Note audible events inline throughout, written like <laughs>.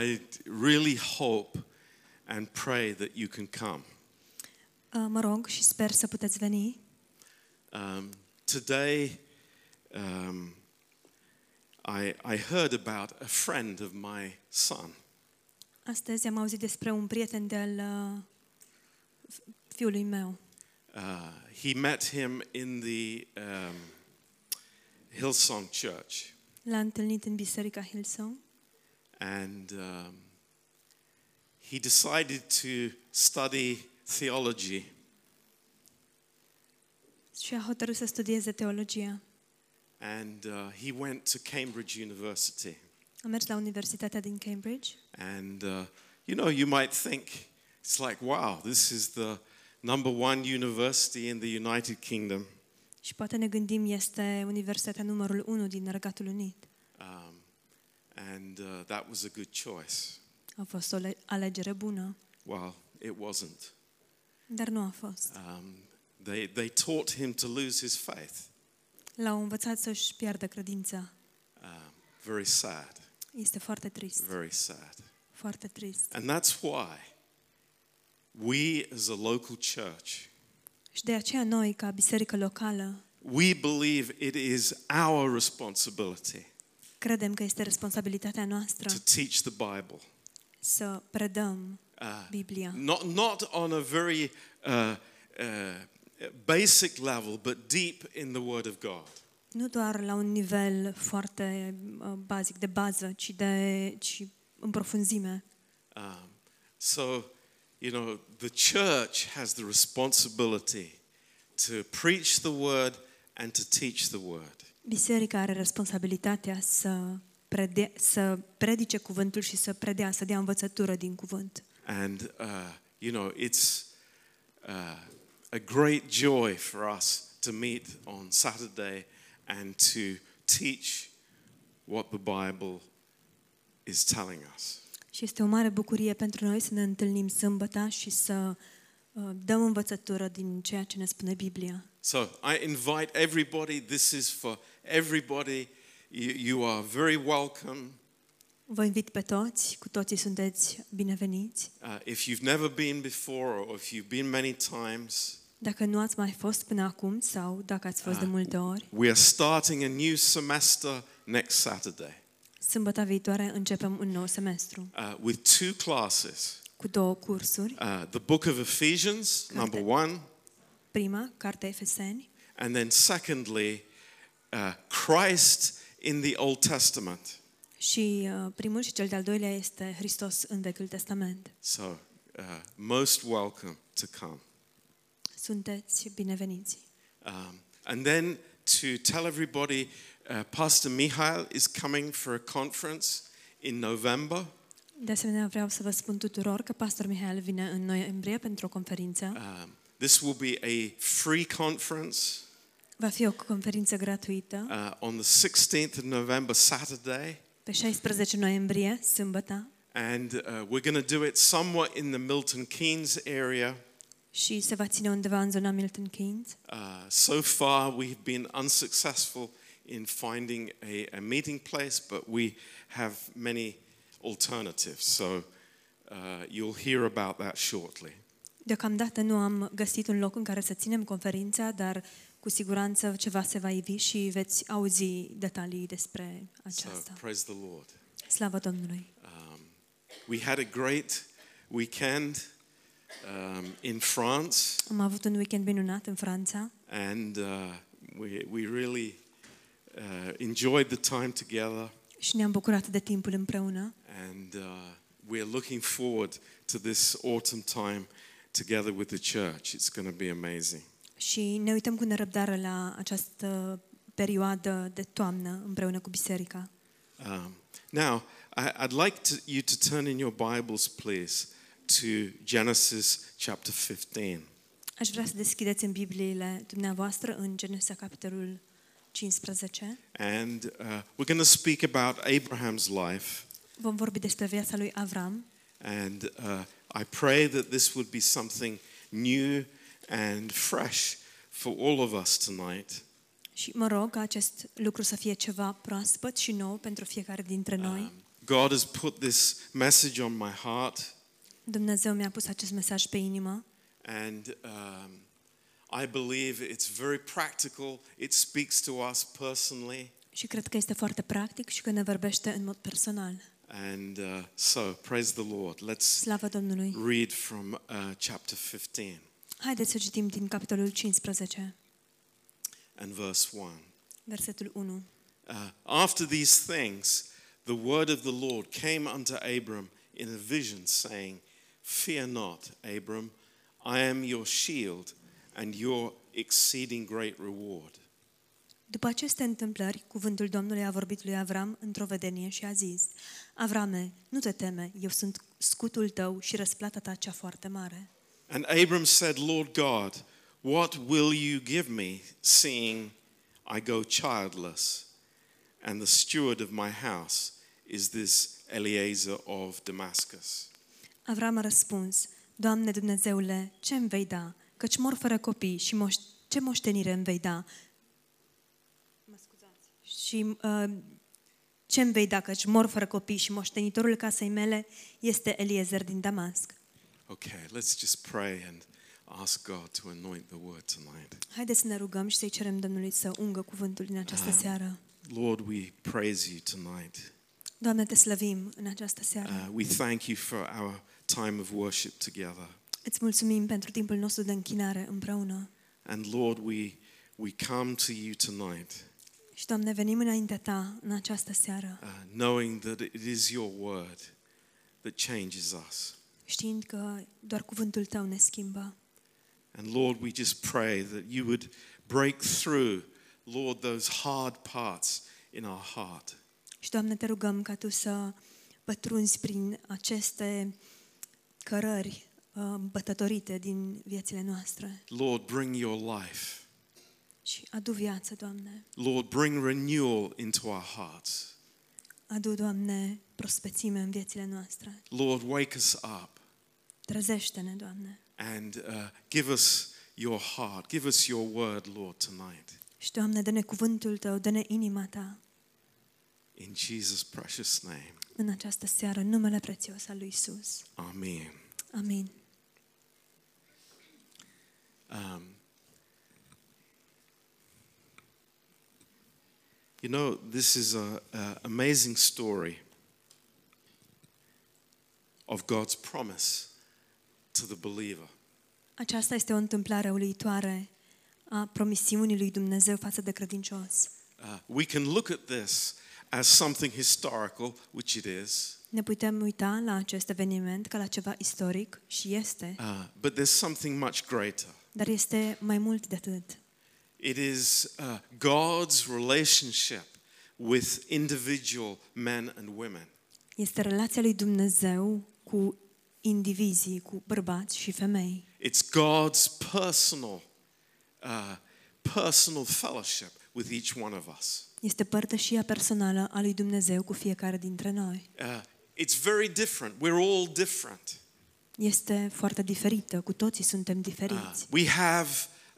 I really hope and pray that you can come. Uh, Mă rog și sper să puteți veni. Um, today, um, I, I heard about a friend of my son. Astăzi am auzit despre un prieten de-al uh, fiului meu. Uh, he met him in the um, Hillsong Church, L-a întâlnit în biserica Hillsong and um, he decided to study theology. și a hotărât să studieze teologia. And uh, he went to Cambridge University. A mers la Universitatea din Cambridge And uh, you know, you might think it's like, wow, this is the number one university in the United Kingdom. și poate ne gândim este Universitatea numărul 1 din Regatul Unit. Um, and uh, that was a good choice. A fost o le- alegere bună, Well, it wasn't. dar nu a fost. Um, they, they taught him to lose his faith. L-au învățat să-și piardă credința. Um, very sad, Este foarte trist, very sad. foarte trist. And that's why we, as a local church, Și de aceea noi, ca biserică locală, we believe it is our responsibility credem că este responsabilitatea noastră to teach the Bible. să predăm Uh, Biblia. not, not on a very uh, uh, basic level, but deep in the Word of God. Nu doar la un nivel foarte uh, bazic, de bază, ci, de, ci în profunzime. Um, so, you know, the church has the responsibility to preach the Word and to teach the Word. Biserica are responsabilitatea să, prede- să predice cuvântul și să predea, să dea învățătură din cuvânt. And, uh, you know, it's uh, a great joy for us to meet on Saturday and to teach what the Bible is telling us. Și este o mare bucurie pentru noi să ne întâlnim sâmbătă și să uh, dăm învățătură din ceea ce ne spune Biblia. So I invite everybody, this is for everybody. You, you are very welcome. Vă invit pe toți, cu toții sunteți bineveniți. Uh, if you've never been before or if you've been many times, Dacă nu ați mai fost până acum sau dacă ați fost de multe ori, we are starting a new semester next Saturday sâmbătă viitoare începem un nou semestru uh, with two classes. cu două cursuri. Uh, the book of Ephesians, number one, Prima, Cartea Efeseni, and then secondly, uh, Christ in the Old Testament. și uh, primul și cel de-al doilea este Hristos în Vechiul Testament. So, uh, most welcome to come. Sunteți bineveniți. Um, and then to tell everybody, uh, Pastor Mihail is coming for a conference in November. De asemenea, vreau să vă spun tuturor că Pastor Mihail vine în noiembrie pentru o conferință. Um, this will be a free conference Va fi o conferință gratuită uh, on the 16th of November, Saturday. pe 16 noiembrie, sâmbătă, And uh, we're going to do it somewhat in the Milton Keynes area. și se va ține undeva în zona Milton Keynes. Uh, so far, we've been unsuccessful in finding a, a meeting place, but we have many alternatives. So uh, you'll hear about that shortly. Deocamdată nu am găsit un loc în care să ținem conferința, dar cu siguranță ceva se va ivi și veți auzi detalii despre So aceasta. praise the Lord. Slavă Domnului! Um, we had a great weekend um, in France, Am avut un weekend minunat în Franța and uh, we, we really uh, enjoyed the time together. și ne-am bucurat de timpul împreună And uh, we're looking forward to this autumn time together with the church. It's going to be amazing. Și ne uităm cu nerăbdare la această perioadă de toamnă împreună cu biserica. Um, now, I, I'd like to, you to turn in your Bibles, please, to Genesis chapter 15. Aș vrea să deschideți în Bibliile dumneavoastră în Genesa capitolul 15. And uh, we're going to speak about Abraham's life. Vom vorbi despre viața lui Avram And uh, I pray that this would be something new and fresh for all of us tonight. și mă rog ca acest lucru să fie ceva proaspăt și nou pentru fiecare dintre noi. Um, God has put this message on my heart, Dumnezeu mi-a pus acest mesaj pe inimă and um, I believe it's very practical. It speaks to us personally. și cred că este foarte practic și că ne vorbește în mod personal. And uh, so, praise the Lord. Let's Slavă Domnului! read from uh, chapter 15 Haideți să citim din capitolul 15, and verse 1. versetul 1. Uh, after these things, the word of the Lord came unto Abram in a vision, saying, Fear not, Abram, I am your shield and your exceeding great reward. După aceste întâmplări, cuvântul Domnului a vorbit lui Avram într-o vedenie și a zis, Avrame, nu te teme, eu sunt scutul tău și răsplata ta cea foarte mare. And Abram said, Lord God, what will you give me, seeing I go childless, and the steward of my house is this Eliezer of Damascus? Avram a răspuns, Doamne Dumnezeule, ce îmi vei da? Căci mor fără copii și moș- ce moștenire îmi vei da? Mă scuzați. Și uh, ce îmi vei da? Căci mor fără copii și moștenitorul casei mele este Eliezer din Damasc. Okay, let's just pray and ask God to anoint the word tonight. Haideți să ne rugăm și să-i cerem Domnului să ungă cuvântul din această seară. Lord, we praise you tonight. Doamne, te slăvim în această seară. Uh, we thank you for our time of worship together. Îți mulțumim pentru timpul nostru de închinare împreună. And Lord, we, we come to you tonight Și, Doamne, venim înaintea Ta în această seară, uh, knowing that it is your word that changes us. Știind că doar cuvântul Tău ne schimbă. And Lord, we just pray that you would break through, Lord, those hard parts in our heart. Și, Doamne, te rugăm ca Tu să pătrunzi prin aceste cărări uh, bătătorite din viețile noastre Lord, bring your life. și adu viață, Doamne. Lord, bring renewal into our hearts. Adu, Doamne, prospețime în viețile noastre. Lord, wake us up Trezește-ne, Doamne. and uh, give us your heart. Give us your word, Lord, tonight. Și, Doamne, dă-ne cuvântul Tău, dă-ne inima Ta In Jesus' precious name. în această seară, în numele prețios al lui Isus. Amen. Amin. Um, you know, this is an amazing story of God's promise to the believer. Aceasta este o întâmplare uluitoare a promisiunii lui Dumnezeu față de credincios. Uh, we can look at this as something historical, which it is, Ne putem uita la acest eveniment ca la ceva istoric și este, uh, but there's something much greater. dar este mai mult de atât. It is uh, God's relationship with individual men and women. Este relația lui Dumnezeu cu indivizii, cu bărbați și femei. It's God's personal, uh, personal fellowship with each one of us. Este părtășia personală a lui Dumnezeu cu fiecare dintre noi. Uh, it's very different. We're all different. Este foarte diferită, cu toții suntem Uh, diferiți. we have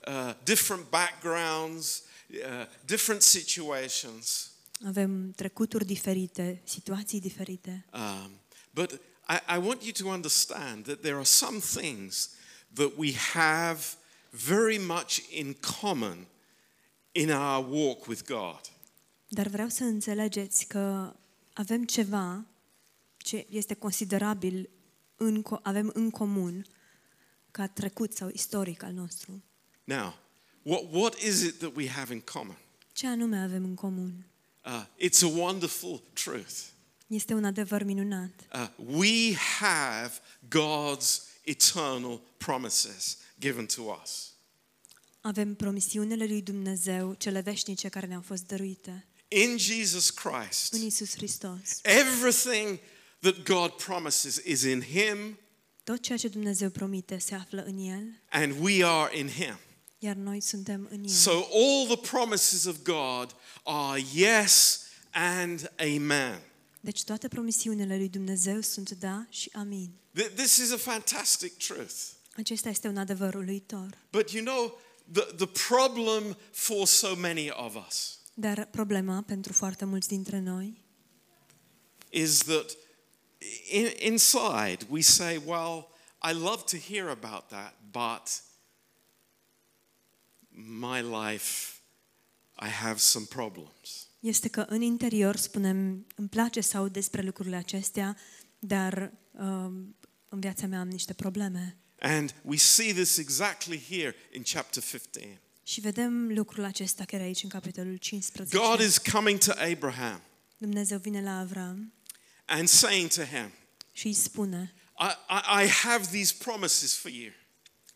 uh, different backgrounds, uh, different situations. Avem trecuturi diferite, situații diferite. Um, but I, I want you to understand that there are some things that we have very much in common in our walk with God. Dar vreau să înțelegeți că avem ceva ce este considerabil, în, co- avem în comun ca trecut sau istoric al nostru. Now, what, what is it that we have in common? Ce anume avem în comun? Uh, it's a wonderful truth. Este un adevăr minunat. Uh, we have God's eternal promises given to us. Avem promisiunile lui Dumnezeu, cele veșnice care ne-au fost dăruite In Jesus Christ, în Isus Hristos. everything that God promises is in Him, Tot ceea ce Dumnezeu promite se află în El, and we are in Him. iar noi suntem în El. So all the promises of God are yes and amen. Deci toate promisiunile lui Dumnezeu sunt da și amin. Th- This is a fantastic truth. Acesta este un adevăr uluitor. But you know, the, the problem for so many of us Dar problema pentru foarte mulți dintre noi is that in, inside we say, Well, I love to hear about that, but my life, I have some problems. Este că în interior spunem, îmi place să aud despre lucrurile acestea, dar uh, în viața mea am niște probleme. And we see this exactly here in chapter 15. Și vedem lucrul acesta chiar aici în capitolul 15. God is coming to Abraham Dumnezeu vine la Avram and saying to him, și îi spune, I, I, I have these promises for you.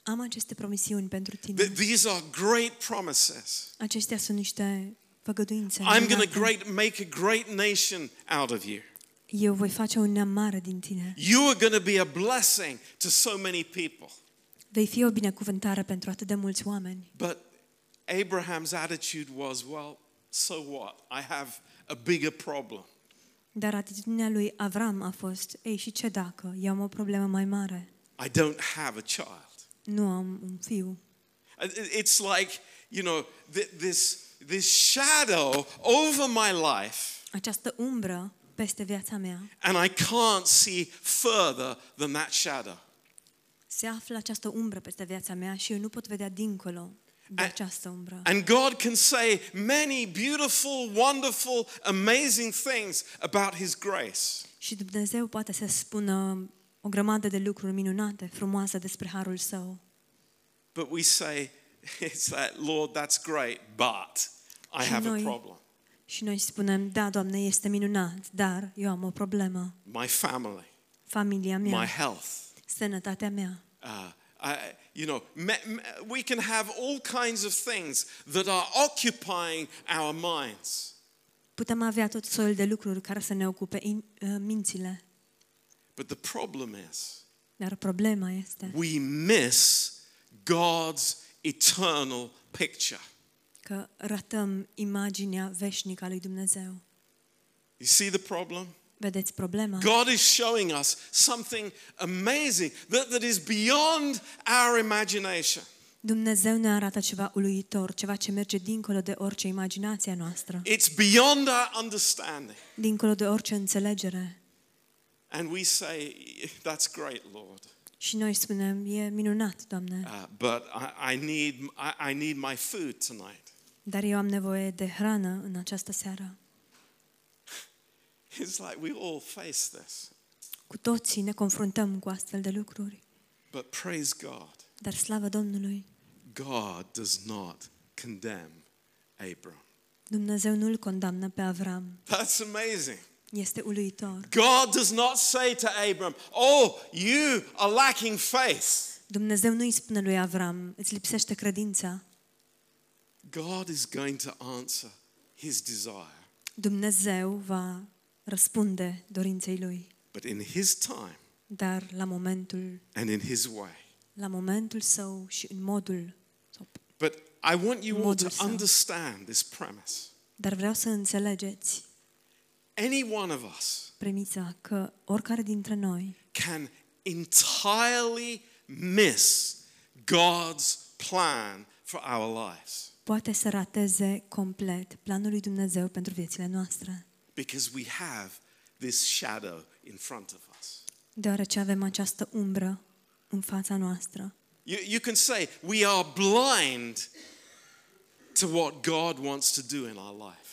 am aceste promisiuni pentru tine. Th- These are great promises. Acestea sunt niște făgăduințe. I'm going to minunate. great, make a great nation out of you. Eu voi face un neam mare din tine. You are going to be a blessing to so many people. Vei fi o binecuvântare pentru atât de mulți oameni. But Abraham's attitude was, well, so what? I have a bigger problem. Dar atitudinea lui Avram a fost, ei, și ce dacă? Eu am o problemă mai mare. I don't have a child. Nu am un fiu. And it- It's like, you know, th- this, this shadow over my life, Această umbră peste viața mea and I can't see further than that shadow. se află această umbră peste viața mea și eu nu pot vedea dincolo de A- această umbră. And God can say many beautiful, wonderful, amazing things about His grace. Și Dumnezeu poate să spună o grămadă de lucruri minunate, frumoase despre harul său. But we say, <laughs> it's that, Lord, that's great, but I Și have a noi- problem. Și noi spunem, da, Doamne, este minunat, dar eu am o problemă. My family, Familia my mea, health. sănătatea mea. Uh, I, you know, me, me, we can have all kinds of things that are occupying our minds. Putem avea tot soiul de lucruri care să ne ocupe in, uh, mințile. But the problem is, Dar problema este we miss God's eternal picture. Că ratăm imaginea veșnică a lui Dumnezeu. You see the problem? Vedeți problema? God is showing us something amazing that, that is beyond our imagination. Dumnezeu ne arată ceva uluitor, ceva ce merge dincolo de orice imaginație a noastră, It's beyond our understanding. dincolo de orice înțelegere. And we say, That's great, Lord. Și noi spunem, e minunat, Doamne, Uh, but I, I, need, I, I need my food tonight. Dar eu am nevoie de hrană în această seară. It's like we all face this. Cu toții ne confruntăm cu astfel de lucruri, But praise God, dar slavă Domnului, God does not condemn Abram. Dumnezeu nu-l condamnă pe Avram. That's amazing. Este uluitor. God does not say to Abram, Oh, you are lacking faith. Dumnezeu nu îi spune lui Avram, îți lipsește credința. God is going to answer his desire. Dumnezeu va răspunde dorinței lui, But in his time dar la momentul, and in his way. la momentul său și în modul sau But I want you all to său. understand this premise. Dar vreau să înțelegeți Any one of us premița că oricare dintre noi can entirely miss God's plan for our lives poate să rateze complet planul lui Dumnezeu pentru viețile noastre, because we have this shadow in front of us. deoarece avem această umbră în fața noastră. You, you can say we are blind to what God wants to do in our life.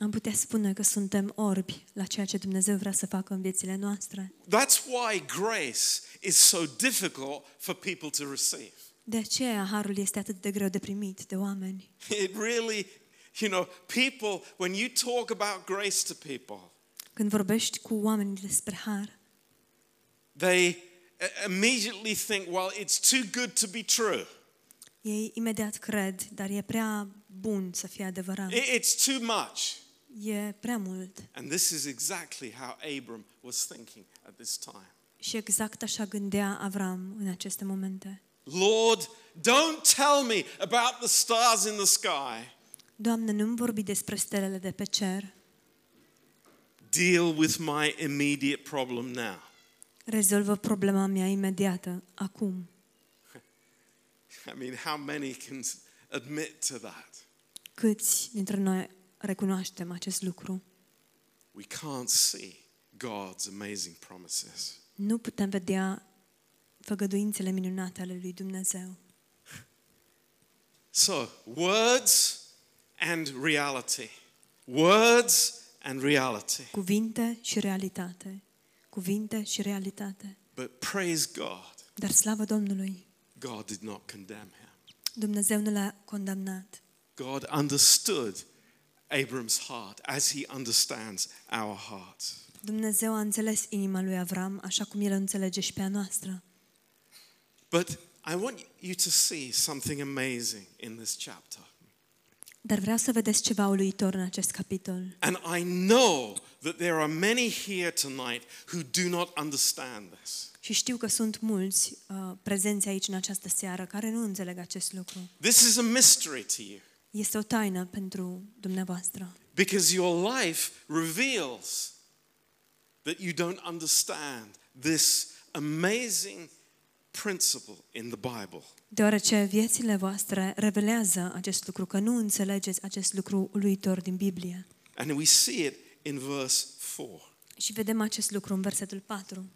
Am putea spune că suntem orbi la ceea ce Dumnezeu vrea să facă în viețile noastre. That's why grace is so difficult for people to receive. De aceea harul este atât de greu de primit de oameni. <laughs> It really, you know, people, when you talk about grace to people, Când vorbești cu oamenii despre har, they uh, immediately think, well, it's too good to be true. ei imediat cred, dar e prea bun să fie adevărat. I- It's too much. E prea mult. And this is exactly how Abram was thinking at this time. Și exact așa gândea Avram în aceste momente. Lord, don't tell me about the stars in the sky. Doamne, nu-mi vorbi despre stelele de pe cer. Deal with my immediate problem now. Rezolvă problema mea imediată, acum. I mean, how many can s- admit to that? Câți dintre noi recunoaștem acest lucru? We can't see God's amazing promises. Nu putem vedea făgăduințele minunate ale lui Dumnezeu. So, words and reality. Words and reality. Cuvinte și realitate. Cuvinte și realitate. But praise God, Dar slavă Domnului, God did not condemn him. Dumnezeu nu l-a condamnat. God understood Abram's heart as he understands our hearts. Dumnezeu a înțeles inima lui Avram așa cum el o înțelege și pe a noastră. But I want you to see something amazing in this chapter. Dar vreau să vedeți ceva uluitor în acest capitol. And I know that there are many here tonight who do not understand this. Și știu că sunt mulți uh, prezenți aici în această seară care nu înțeleg acest lucru. This is a mystery to you Este o taină pentru dumneavoastră. because your life reveals that you don't understand this amazing principle in the Bible. Deoarece viețile voastre revelează acest lucru, că nu înțelegeți acest lucru uluitor din Biblie. And we see it in verse 4. Și vedem acest lucru în versetul 4.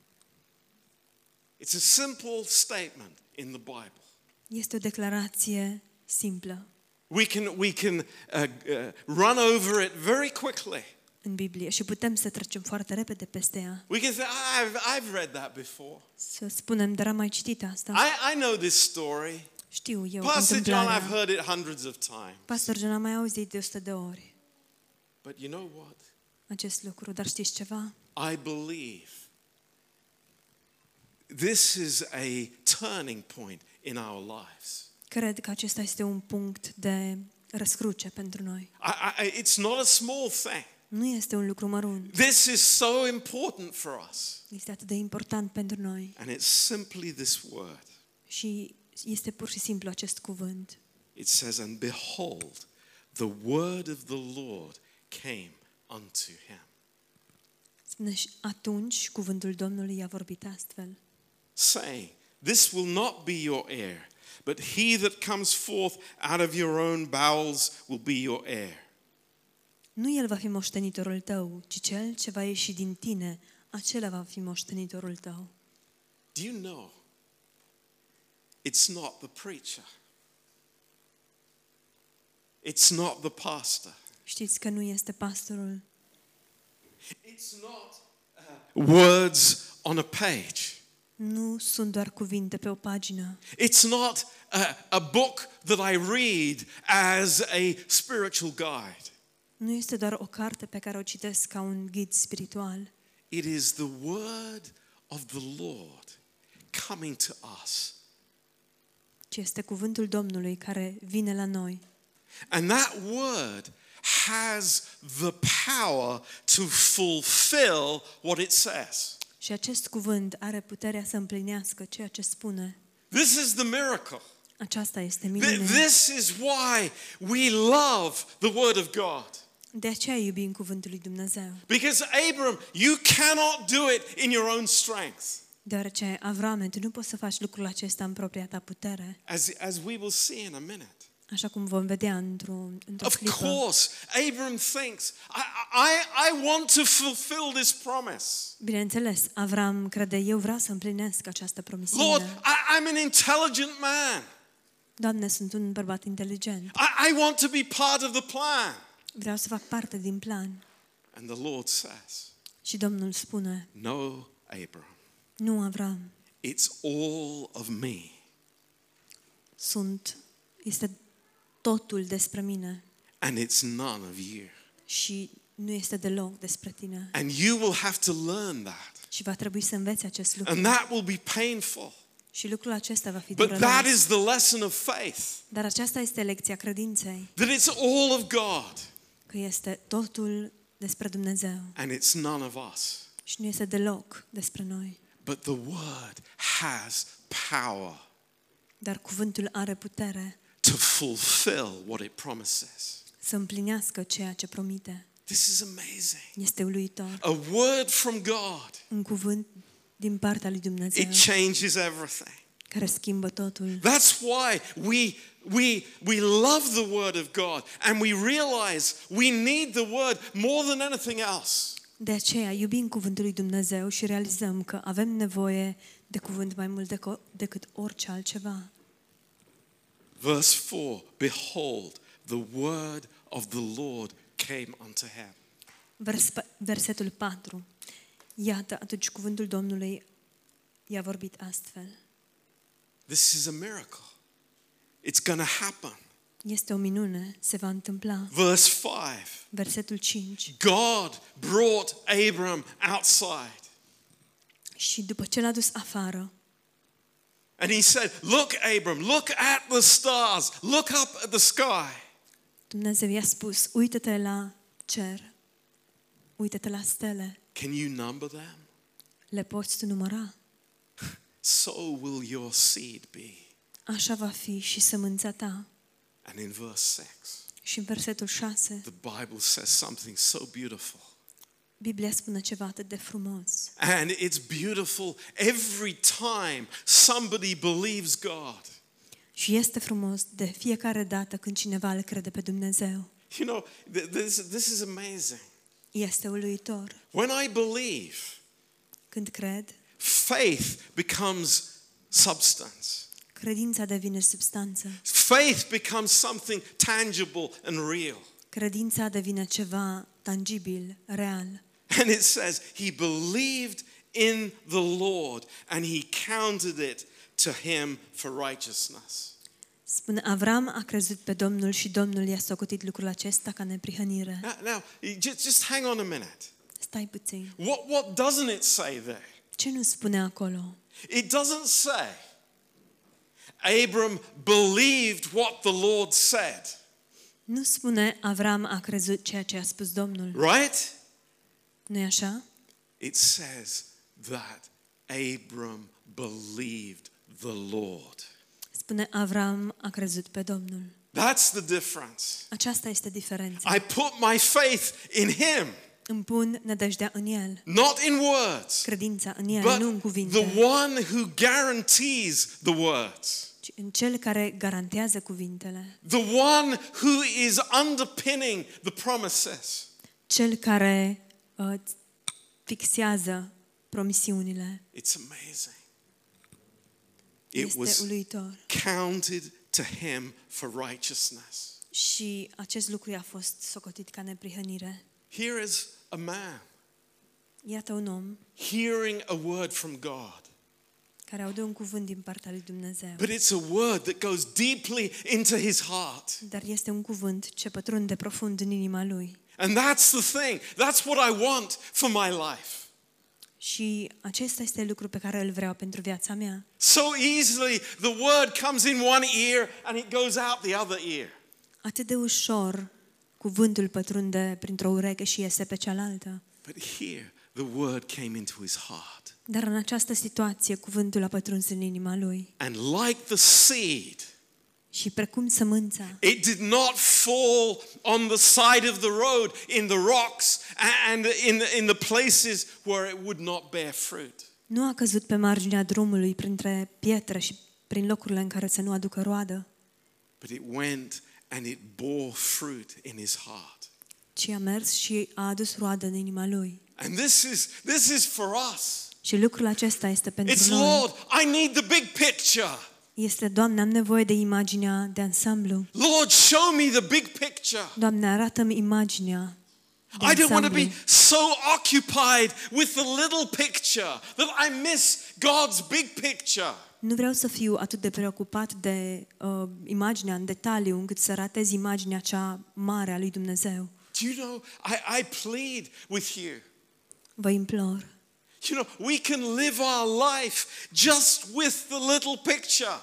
It's a simple statement in the Bible. Este o declarație simplă We can, we can uh, uh, run over it very quickly. În Biblie și putem să trecem foarte repede peste ea. We can say, I've, I've read that before. Să spunem, dar am mai citit asta. I, I know this story. Știu eu Pastor John, I've întâmplarea. heard it hundreds of times. Pastor John, am mai auzit de 100 de ori But you know what? acest lucru, dar știți ceva? I believe this is a turning point in our lives. Cred că acesta este un punct de răscruce pentru noi. I, I, it's not a small thing. Nu este un lucru mărunt. This is so important for us. Este atât de important pentru noi. And it's simply this word. Și este pur și simplu acest cuvânt. It says, And behold, the word of the Lord came unto him. Spune și atunci cuvântul Domnului i-a vorbit astfel. saying, This will not be your heir, but he that comes forth out of your own bowels will be your heir. Nu el va fi moștenitorul tău, ci cel ce va ieși din tine, acela va fi moștenitorul tău. Do you know? It's not the preacher, it's not the pastor, Știți că nu este pastorul, it's not uh, words on a page. nu sunt doar cuvinte pe o pagină, It's not uh, a book that I read as a spiritual guide. Nu este doar o carte pe care o citesc ca un ghid spiritual, It is the word of the Lord coming to us. ci este cuvântul Domnului care vine la noi. And that word has the power to fulfill what it says. Și acest cuvânt are puterea să împlinească ceea ce spune. This is the miracle. Aceasta este Th- minunea. This is why we love the word of God. De aceea iubim cuvântul lui Dumnezeu. Because Abram, you cannot do it in your own strength. Deoarece, Avrame, tu nu poți să faci lucrul acesta în propria ta putere, As, as we will see in a minute. așa cum vom vedea într-o, într-o Of clipă. course, Abram thinks, I, I, I want to fulfill this promise. Bineînțeles, Avram crede, eu vreau să împlinesc această promisiune. Lord, I, I'm an intelligent man. Doamne, sunt un bărbat inteligent. I, I want to be part of the plan. Vreau să fac parte din plan. And the Lord says, Și Domnul spune, No, Abram, nu, Avram, it's all of me. sunt, este totul despre mine And it's none of you. și nu este deloc despre tine. And you will have to learn that. Și va trebui să înveți acest lucru. And that will be painful. Și lucrul acesta va fi But dureros. that is the lesson of faith Dar aceasta este lecția credinței, that it's all of God că este totul despre Dumnezeu and it's none of us. și nu este deloc despre noi. But the word has power Dar cuvântul are putere to fulfill what it promises. să împlinească ceea ce promite. This is amazing. Este uluitor. A word from God, Un cuvânt din partea lui Dumnezeu it changes everything. Care schimbă totul. That's why we, we, we love the Word of God and we realize we need the Word more than anything else. De aceea iubim cuvântul lui Dumnezeu și realizăm că avem nevoie de cuvânt mai mult deco- decât orice altceva. Verse 4 Behold, the word of the Lord came unto him. Vers, versetul 4. Iată, atunci cuvântul Domnului i-a vorbit astfel. This is a miracle. It's going to happen. Este o minune, se va întâmpla. Verse 5 Versetul 5. God brought Abram outside. Și după ce l-a dus afară, And he said, Look, Abram, look at the stars, look up at the sky. Dumnezeu i-a spus, uită-te la cer, uită-te la stele, Can you number them? le poți tu număra? So will your seed be. Așa va fi și sămânța ta. And in verse 6, Și în versetul 6, the Bible says something so beautiful. Biblia spune ceva atât de frumos. And it's beautiful every time somebody believes God. Și este frumos de fiecare dată când cineva le crede pe Dumnezeu. You know, th- this, this is amazing. Este uluitor. When I believe, Când cred, faith becomes substance. credința devine substanță. Faith becomes something tangible and real. Credința devine ceva tangibil, real. And it says, He believed in the Lord and He counted it to Him for righteousness. Spune, Avram a crezut pe Domnul și Domnul i-a socotit lucrul acesta ca neprihănire. Now, now just, just hang on a minute. Stai puțin. What, what doesn't it say there? Ce nu spune acolo? It doesn't say Abram believed what the Lord said, Nu spune Avram a crezut ceea ce a spus Domnul. right? nu e așa? It says that Abram believed the Lord. Spune Avram a crezut pe Domnul. That's the difference. Aceasta este diferența. I put my faith in Him, Îmi pun nădejdea în El, not in words, credința în El, but nu în cuvinte, the one who guarantees the words, ci în Cel care garantează cuvintele, the one who is underpinning the promises. Cel care uh, fixează promisiunile. It's amazing. It Este was uluitor. counted to him for righteousness. Și acest lucru i-a fost socotit ca neprihănire. Here is a man Iată un om hearing a word from God. care aude un cuvânt din partea lui Dumnezeu. But it's a word that goes deeply into his heart. Dar este un cuvânt ce pătrunde profund în inima lui. And that's the thing. That's what I want for my life. Și acesta este lucru pe care îl vreau pentru viața mea. So easily the word comes in one ear and it goes out the other ear. Atât de ușor cuvântul pătrunde printr-o ureche și iese pe cealaltă. But here the word came into his heart. Dar în această situație cuvântul a pătruns în inima lui. And like the seed, Și precum sămânța, It did not fall on the side of the road, in the rocks, and in the, in the places where it would not bear fruit. nu a căzut pe marginea drumului printre pietre și prin locurile în care să nu aducă roadă, But it went and it bore fruit in his heart. ci a mers și a adus în inima lui. And this is, this is for us. Și lucrul acesta este It's pentru noi. Lord, I need the big picture. Este, Doamne, am nevoie de imaginea de ansamblu. Lord, show me the big picture. Doamne, arată-mi imaginea I don't want to be so occupied with the little picture that I miss God's big picture. Nu vreau să fiu atât de preocupat de uh, imaginea în detaliu încât să ratez imaginea cea mare a lui Dumnezeu. Do you know, I, I plead with you. Vă implor. You know, we can live our life just with the little picture.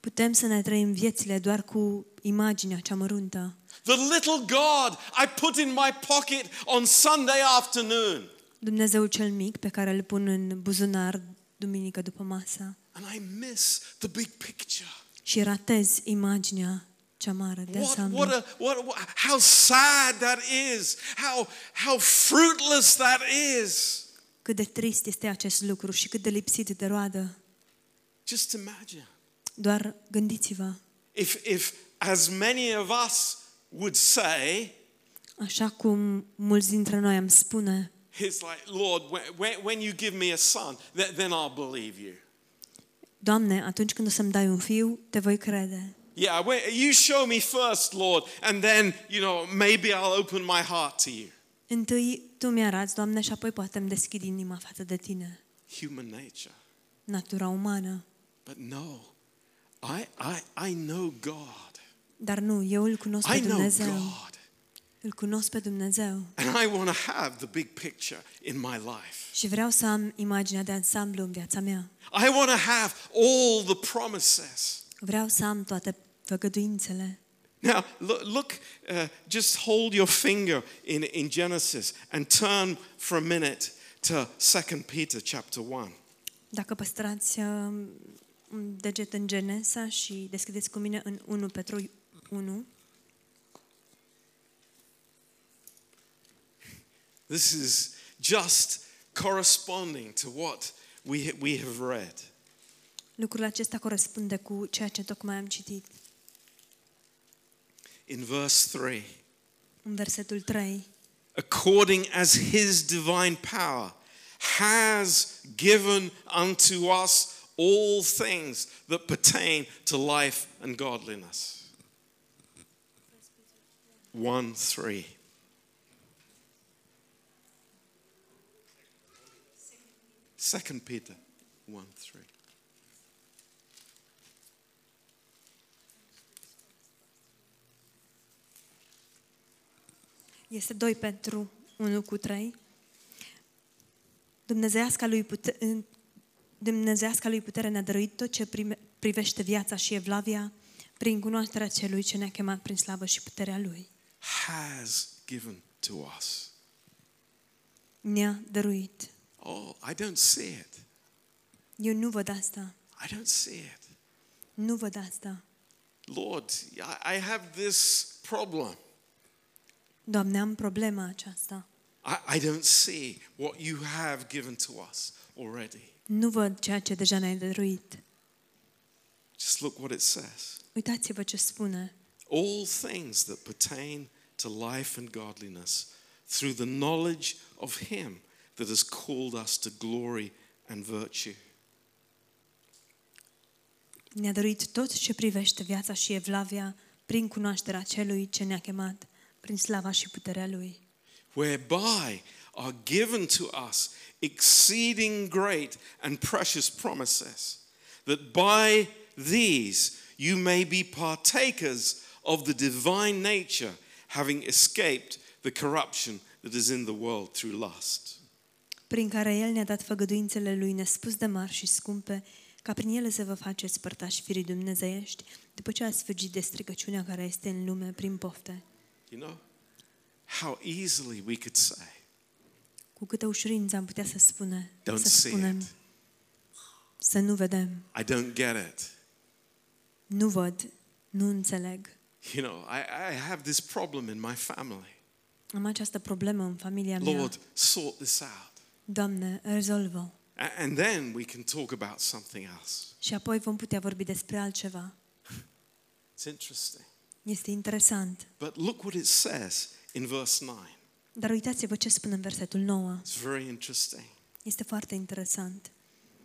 Putem să ne trăim viețile doar cu imaginea cea măruntă. The little God I put in my pocket on Sunday afternoon. Dumnezeul cel mic pe care îl pun în buzunar duminică după masă And I miss the big picture. și ratez imaginea cea mare de What, ansamblu. what a, what, what, how sad that is. How, how fruitless that is. Cât de trist este acest lucru și cât de lipsit de roadă. Just imagine. Doar gândiți-vă, If, if as many of us would say, așa cum mulți dintre noi am spune, It's like, Lord, when, when, when you give me a son, th- then I'll believe you. Doamne, atunci când o să-mi dai un fiu, te voi crede. Yeah, when, you show me first, Lord, and then, you know, maybe I'll open my heart to you. Întâi Tu mi-arăți, Doamne, și apoi poate îmi deschid inima față de Tine. Human nature. Natura umană. But no, I, I, I know God. Dar nu, eu îl cunosc pe I know Dumnezeu. God. Îl cunosc pe Dumnezeu. And I want to have the big picture in my life. Și vreau să am imaginea de ansamblu în viața mea. I want to have all the promises. Vreau să am toate făgăduințele. Now, look, look uh, just hold your finger in, in Genesis and turn for a minute to 2 Peter chapter 1. Dacă păstrați uh, un deget în Genesa și deschideți cu mine în 1 Petru 1, This is just corresponding to what we, we have read. lucrul acesta corespunde cu ceea ce tocmai am citit. In verse 3, În versetul 3, according as his divine power has given unto us all things that pertain to life and godliness. 1 3. Second Peter 1 3. este 2 Petru 1 cu 3. Dumnezeiasca lui, pute- în- Dumnezeiasca lui putere ne-a dăruit tot ce prime- privește viața și evlavia prin cunoașterea celui ce ne-a chemat prin slavă și puterea lui. Has given to us. Ne-a dăruit. Oh, I don't see it. Eu nu văd asta. I don't see it. Nu văd asta. Lord, I have this problem. Doamne, am problema aceasta. I, I don't see what you have given to us already. Nu văd ceea ce deja ne-ai dăruit. Just look what it says. Uitați-vă ce spune. All things that pertain to life and godliness through the knowledge of Him that has called us to glory and virtue. Ne-a dăruit tot ce privește viața și evlavia prin cunoașterea celui ce ne-a chemat prin slava și puterea lui. whereby are given to us exceeding great and precious promises, that by these you may be partakers of the divine nature, having escaped the corruption that is in the world through lust. Prin care El ne-a dat făgăduințele Lui nespus de mari și scumpe, ca prin ele să vă faceți părtași firii dumnezeiești, după ce ați fugit de stricăciunea care este în lume prin pofte. You know, how easily we could say, Cu câtă ușurință am putea să spune, Don't să see spunem, it. să nu vedem, I don't get it. nu văd, nu înțeleg. You know, I, I have this problem in my family. Am această problemă în familia mea. Lord, sort this out. Doamne, rezolvă. And then we can talk about something else. Și apoi vom putea vorbi despre altceva. It's interesting. Este interesant. But look what it says in verse 9. Dar uitați-vă ce spune în versetul 9. It's very interesting. Este foarte interesant.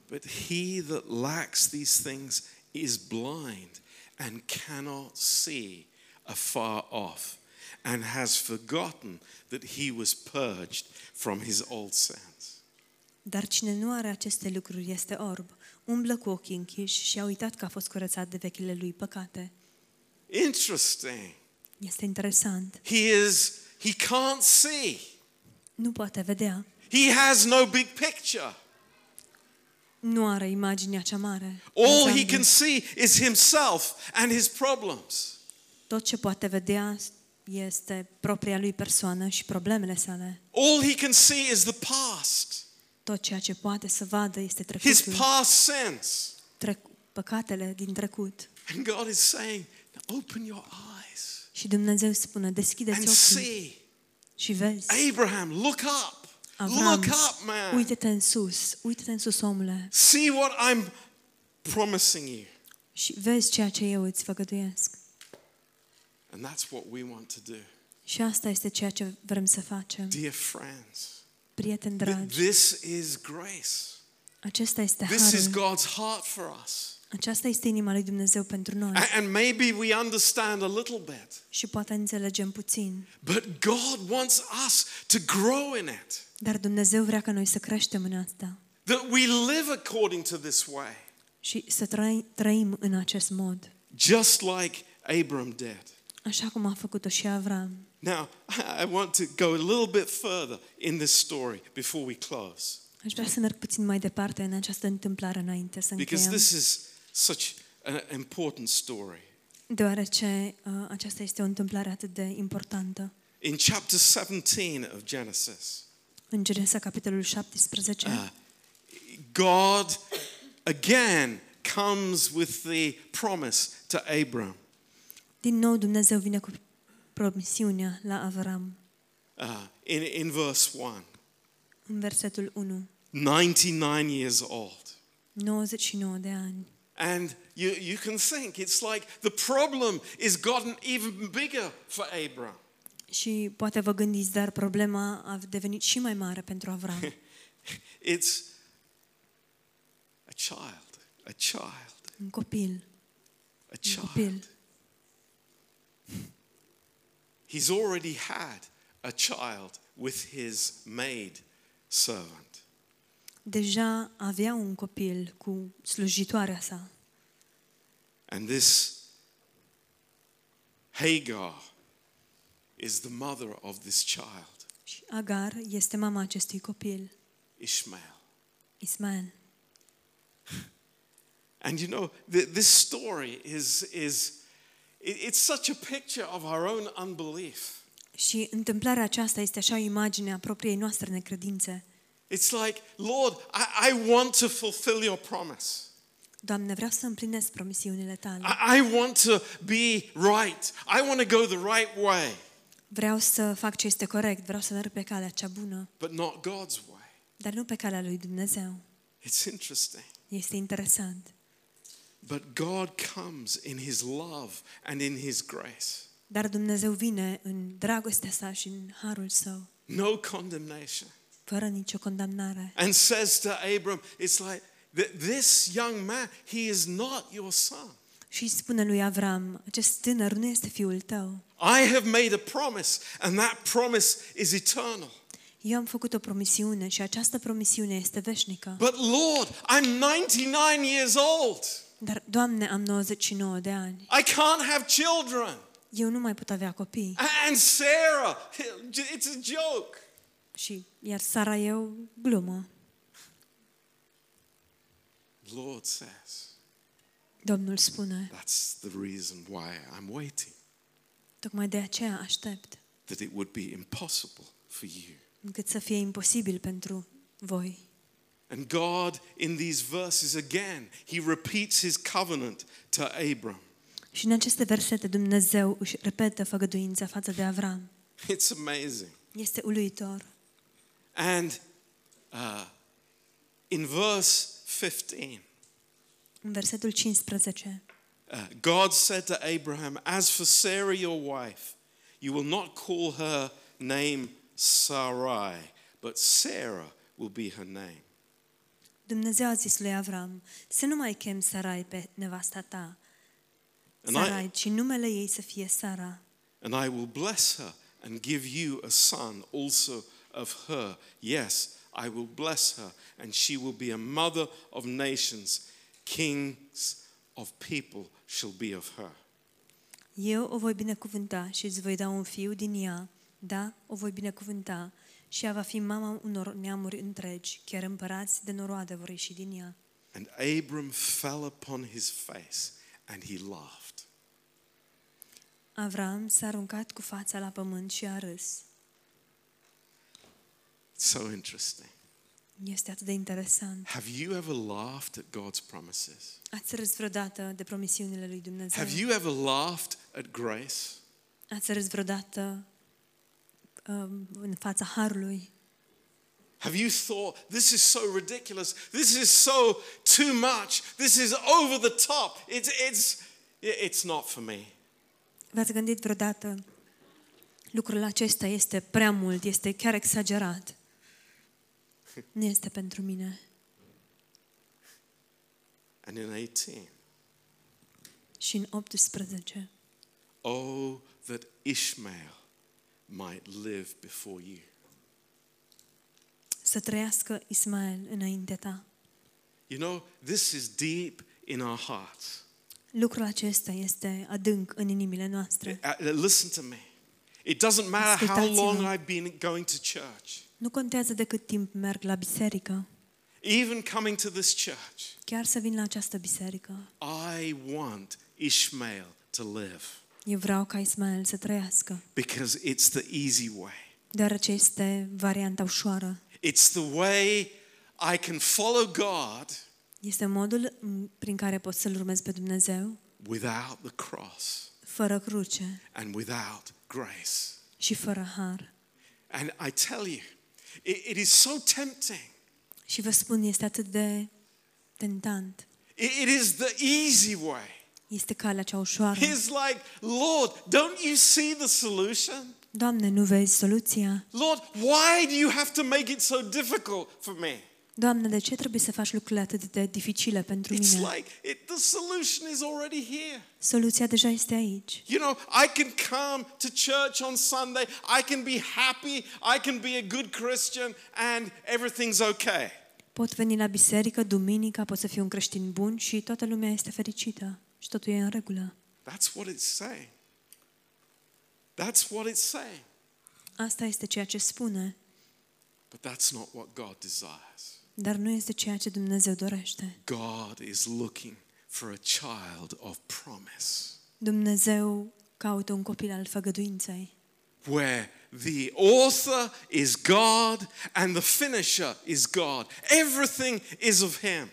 But he that lacks these things is blind and cannot see afar off, and has forgotten that he was purged from his old sins. Dar cine nu are aceste lucruri este orb, umblă cu ochii închiși și a uitat că a fost curățat de vechile lui păcate. Interesting. Este interesant. He is he can't see. Nu poate vedea. He has no big picture. Nu are imaginea cea mare. All he Ansamblu. can see is himself and his problems. Tot ce poate vedea este propria lui persoană și problemele sale. All he can see is the past. Tot ceea ce poate să vadă este his trecutul, past sins. trec- păcatele din trecut. And God is saying, open your eyes Și Dumnezeu spune, deschideți and ochii see. și vezi. Abraham, look up. Avram, Look up, man. uite-te în sus, uite-te în sus, omule, See what I'm promising you. și vezi ceea ce eu îți făgăduiesc. And that's what we want to do. Și asta este ceea ce vrem să facem. Dear friends, prieteni Th- dragi, This is grace. acesta este This is harul. God's heart for us. Aceasta este inima lui Dumnezeu pentru noi. A- And maybe we understand a little bit, Și poate înțelegem puțin. but God wants us to grow in it. Dar Dumnezeu vrea ca noi să creștem în asta. That we live according to this way, Și să trăi, trăim în acest mod. just like Abram did. Așa cum a făcut-o și Avram. Now, I want to go a little bit further in this story before we close, Aș vrea să merg puțin mai departe în această întâmplare înainte să because încheiem. this is such an important story. Deoarece uh, aceasta este o întâmplare atât de importantă. In chapter 17 of Genesis, În Genesa, capitolul 17, uh, God again comes with the promise to Abram. Din nou Dumnezeu vine cu promisiunea la Avram. Uh, in, in verse 1, În versetul 1, 99 years old. 99 de ani. And you, you can think it's like the problem is gotten even bigger for Abram. Și poate vă gândiți, dar problema a devenit și mai mare pentru Avram. <laughs> It's a child, a child, Un copil, a un copil. He's already had a child with his maid servant. Deja avea un copil cu slujitoarea sa. And this Hagar is the mother of this child, Și Agar este mama acestui copil, Ishmael. Ismael. And you know, th- this story is, is it's such a picture of our own unbelief. Și întâmplarea aceasta este așa o imagine a propriei noastre necredințe. It's like, Lord, I, I want to fulfill your promise. Doamne, vreau să împlinesc promisiunile tale. I, I want to be right. I want to go the right way, Vreau să fac ce este corect, vreau să merg pe calea cea bună, but not God's way. dar nu pe calea lui Dumnezeu. It's interesting. Este interesant. But God comes in his love and in his grace. Dar Dumnezeu vine în dragostea sa și în harul său, No condemnation. fără nicio condamnare. And says to Abram, it's like, "Th- this young man, he is not your son. Și spune lui Avram, acest tânăr nu este fiul tău. I have made a promise, and that promise is eternal. Eu am făcut o promisiune și această promisiune este veșnică. But Lord, I'm 99 years old. Dar, Doamne, am 99 de ani. I can't have children. Eu nu mai pot avea copii. And Sarah, <laughs> it's a joke. Și iar Sara e o glumă. The Lord says, Domnul spune, that's the reason why I'm waiting, tocmai de aceea aștept, that it would be impossible for you. încât să fie imposibil pentru voi. And God, in these verses again, He repeats His covenant to Abram. Și în aceste versete Dumnezeu își repetă făgăduința față de Avram. It's amazing. Este uluitor. And uh, in verse 15, În versetul 15, uh, God said to Abraham, As for Sarah, your wife, you will not call her name Sarai, but Sarah will be her name. Dumnezeu a zis lui Avram, să nu mai chem Sarai pe nevasta ta, And I, Sarai, ci numele ei să fie Sara. and I will bless her and give you a son also of her. Yes, I will bless her, and she will be a mother of nations. Kings of people shall be of her. Eu o voi binecuvânta și îți voi da un fiu din ea, da, o voi binecuvânta și ea va fi mama unor neamuri întregi, chiar împărați de noroade vor ieși din ea. And Abram fell upon his face and he laughed. Avram s-a aruncat cu fața la pământ și a râs. So interesting. Este atât de interesant. Have you ever laughed at God's promises? Ați râs vreodată de promisiunile lui Dumnezeu? Have you ever laughed at grace? Ați râs vreodată um, în fața harului? Have you thought, this is so ridiculous, this is so too much, this is over the top, it's, it's, it's not for me? V-ați gândit vreodată lucrul acesta este prea mult, este chiar exagerat? <laughs> Nu este pentru mine. And in 18, Și în 18. oh, that Ishmael might live before you. Să trăiască Ismael înaintea ta. You know, this is deep in our hearts. Lucrul acesta este adânc în inimile noastre. Uh, Listen to me. It doesn't matter how Ascultați-mă. long I've been going to church, Nu contează de cât timp merg la biserică, even coming to this church. chiar să vin la această biserică. I want Ishmael to live Eu vreau ca Ismael să trăiască, because it's the easy way. deoarece este varianta ușoară. It's the way I can follow God Este modul m, prin care pot să-L urmez pe Dumnezeu, without the cross fără cruce and without grace. și fără har. And I tell you, it, it is so tempting. Și vă spun, este atât de tentant. It, it is the easy way. Este calea cea ușoară. It's like, Lord, don't you see the solution? Doamne, nu vezi soluția? Lord, why do you have to make it so difficult for me? Doamne, de ce trebuie să faci lucrurile atât de dificile pentru It's mine? like it, the solution is already here. Soluția deja este aici. You know, I can come to church on Sunday, I can be happy, I can be a good Christian, and everything's okay. Pot veni la biserică duminica, pot să fiu un creștin bun și toată lumea este fericită și totul e în regulă. That's what it's saying. That's what it's saying. Asta este ceea ce spune, But that's not what God desires. dar nu este ceea ce Dumnezeu dorește. God is looking for a child of promise, Dumnezeu caută un copil al făgăduinței, where the author is God and the finisher is God. Everything is of Him.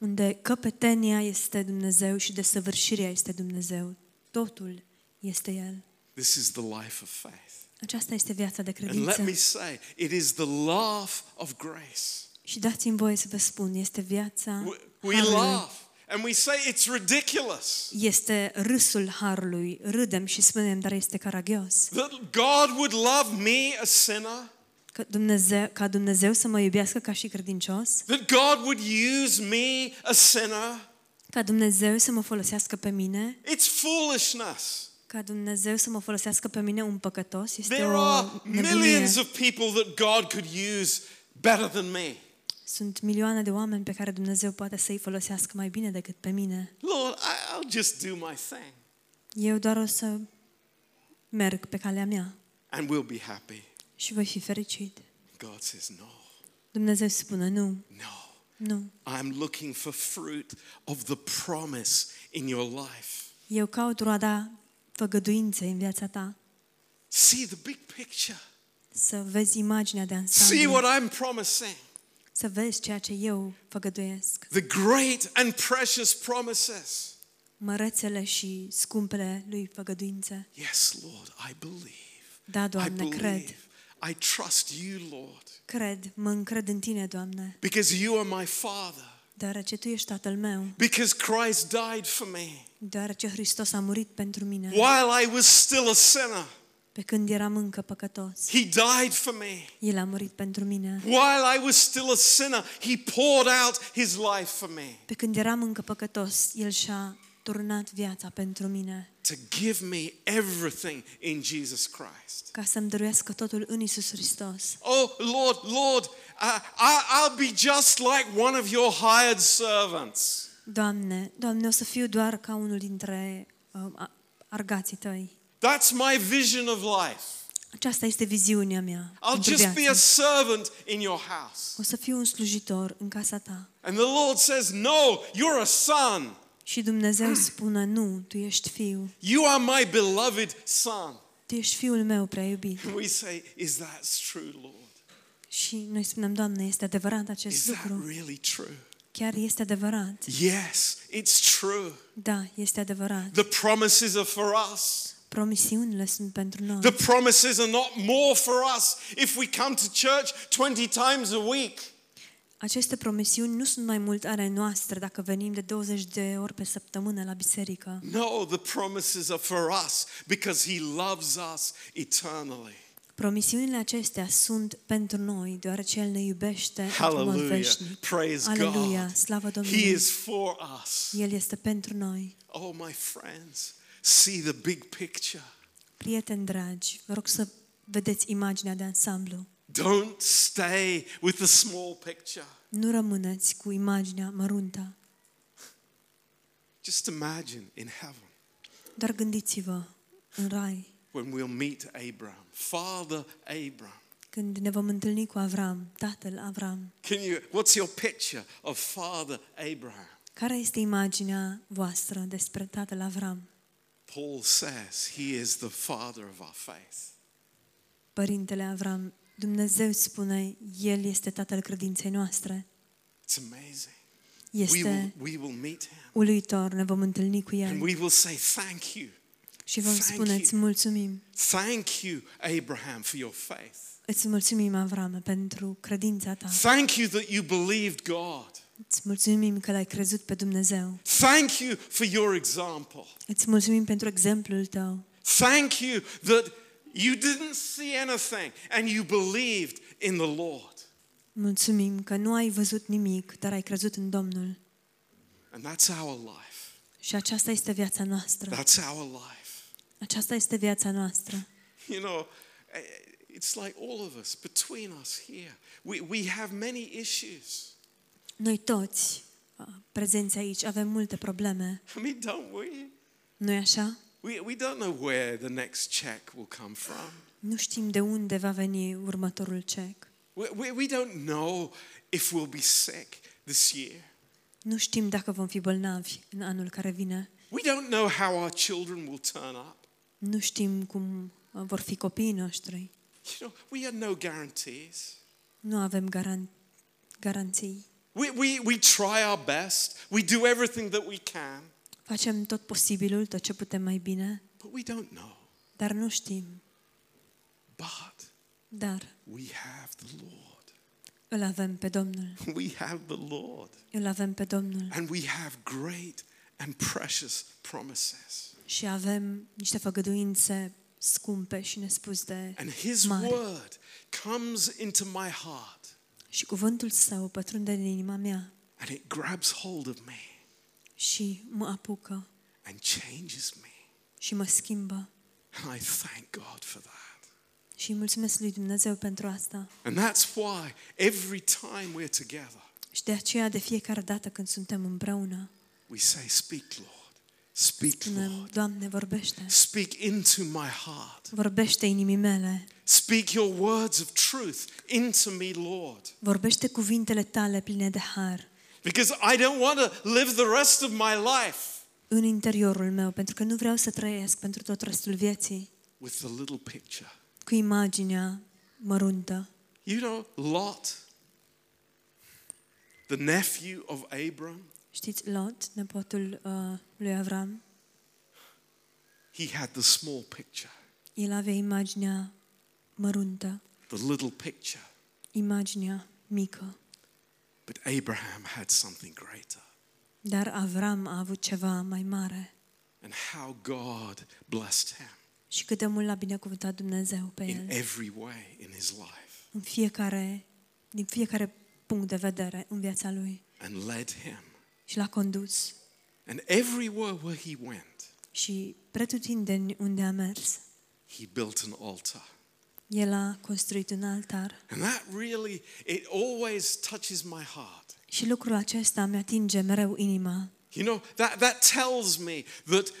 Unde căpetenia este Dumnezeu și desăvârșirea este Dumnezeu. Totul este El. This is the life of faith. Aceasta este viața de And let credință. me say, it is the laugh of grace. Și dați-mi voie să vă spun, este viața We, we harului. laugh and we say it's ridiculous Este râsul harului. Râdem și spunem, dar este caragios. that God would love me, a sinner, Că Dumnezeu, ca Dumnezeu să mă iubească ca și credincios, that God would use me, a sinner. ca Dumnezeu să mă folosească pe mine, It's foolishness. ca Dumnezeu să mă folosească pe mine un păcătos, este There o are nebunie. millions of people that God could use better than me. Sunt milioane de oameni pe care Dumnezeu poate să-i folosească mai bine decât pe mine. Lord, I, I'll just do my thing Eu doar o să merg pe calea mea and we'll be happy. Și voi fi fericit. God says, No, Dumnezeu spune, nu, no. nu. I'm looking for fruit of the promise in your life. Eu caut roada făgăduinței în viața ta. See the big picture. Să vezi imaginea de See ansamblu. what I'm promising. Să vezi ceea ce eu făgăduiesc. The great and precious promises. Mărețele și scumpele lui făgăduințe. Yes, Lord, I believe. Da, I Doamne, cred. Believe. I trust you, Lord, Cred, mă încred în Tine, Doamne, because you are my Father, deoarece Tu ești Tatăl meu, because Christ died for me deoarece Hristos a murit pentru mine, while I was still a sinner. pe când eram încă păcătos. He died for me. El a murit pentru mine. While I was still a sinner, He poured out His life for me Pe când eram încă păcătos, El și-a turnat viața pentru mine, to give me everything in Jesus Christ. ca să-mi dăruiască totul în Isus Hristos. Oh, Lord, Lord, uh, I, I'll be just like one of your hired servants. Doamne, Doamne, o să fiu doar ca unul dintre uh, a- argații Tăi. That's my vision of life. Aceasta este viziunea mea I'll pentru just be a viață. servant in your house. O să fiu un slujitor în casa Ta. And the Lord says, No, you're a son. Și Dumnezeu <clears throat> spune, nu, Tu ești fiu. You are my beloved son. Tu ești fiul meu prea iubit. And we say, Is that true, Lord? Și noi spunem, Doamne, este adevărat Is acest that lucru? really true? Chiar este adevărat. Yes, it's true. Da, este adevărat. The promises are for us. Promisiunile sunt pentru noi. The promises are not more for us if we come to church 20 times a week. Aceste promisiuni nu sunt mai mult ale noastre dacă venim de 20 de ori pe săptămână la biserică. No, the promises are for us because He loves us eternally. Promisiunile acestea sunt pentru noi, deoarece El ne iubește într-un mod Hallelujah. veșnic. Praise Aleluia, God. slavă He Domnului. is for us. El este pentru noi. Oh, my friends, see the big picture. Prieteni dragi, vă rog să vedeți imaginea de ansamblu. Don't stay with the small picture. Nu rămâneți cu imaginea măruntă. Just imagine in heaven Doar gândiți-vă în rai, when we'll meet Abraham, Father Abraham. când ne vom întâlni cu Avram, tatăl Avram. Can you, what's your picture of Father Abraham? Care este imaginea voastră despre tatăl Avram? Paul says he is the father of our faith. Părintele Avram, Dumnezeu spune, El este tatăl credinței noastre. It's amazing. We will, Este we will meet him uluitor, ne vom întâlni cu and El we will say, Thank you. și vom Thank spune, you. îți mulțumim. Thank you, Abraham, for your faith. Îți mulțumim, Avram, pentru credința ta. Thank you that you believed God. Îți mulțumim că l-ai crezut pe Dumnezeu. Thank you for your example. Îți mulțumim pentru exemplul tău. Thank you that you didn't see anything and you believed in the Lord. Mulțumim că nu ai văzut nimic, dar ai crezut în Domnul. And that's our life. Și aceasta este viața noastră. That's our life. Aceasta este viața noastră. You know, eh, it's like all of us, between us here, we, we have many issues. Noi toți, uh, prezenți aici, avem multe probleme. I mean, don't we? nu așa? We, we don't know where the next check will come from. Nu știm de unde va veni următorul cec. We, we, we don't know if we'll be sick this year. Nu știm dacă vom fi bolnavi în anul care vine. We don't know how our children will turn up. Nu știm cum uh, vor fi copiii noștri. You know, we have no guarantees. Nu avem garan- garanții. We, we, we try our best. We do everything that we can, Facem tot posibilul, tot ce putem mai bine, but we don't know. dar nu știm. But Dar we have the Lord. îl avem pe Domnul. <laughs> We have the Lord. Îl avem pe Domnul. And we have great and precious promises. Și avem niște făgăduințe scumpe și nespus de And His mari. word comes into my heart Și cuvântul său pătrunde în inima mea and it grabs hold of me și mă apucă and changes me. și mă schimbă. And I thank God for that. Și îi mulțumesc lui Dumnezeu pentru asta. And that's why every time we're together, Și de aceea de fiecare dată când suntem împreună, we say, Speak, Lord. Speak, spunem, Lord. Doamne, vorbește. Speak into my heart. Vorbește inimii mele. Speak your words of truth into me, Lord. Vorbește cuvintele tale pline de har Because I don't want to live the rest of my life în interiorul meu, pentru că nu vreau să trăiesc pentru tot restul vieții with the little picture. cu imaginea măruntă. You know, Lot, the nephew of Abram, Știți, Lot, nepotul uh, lui Avram, he had the small picture, el avea imaginea măruntă, the little picture. imaginea mică. But Abraham had something greater. Dar Avram a avut ceva mai mare. And how God blessed him Și cât de mult l-a binecuvântat Dumnezeu pe in el. every way in his life În fiecare, din fiecare punct de vedere în viața lui. and led him. Și l-a condus. And everywhere where he went, Și pretutindeni unde a mers, he built an altar. El a construit un altar. And that really, it always touches my heart. Și lucrul acesta mi atinge mereu inima. You know, that, that tells me that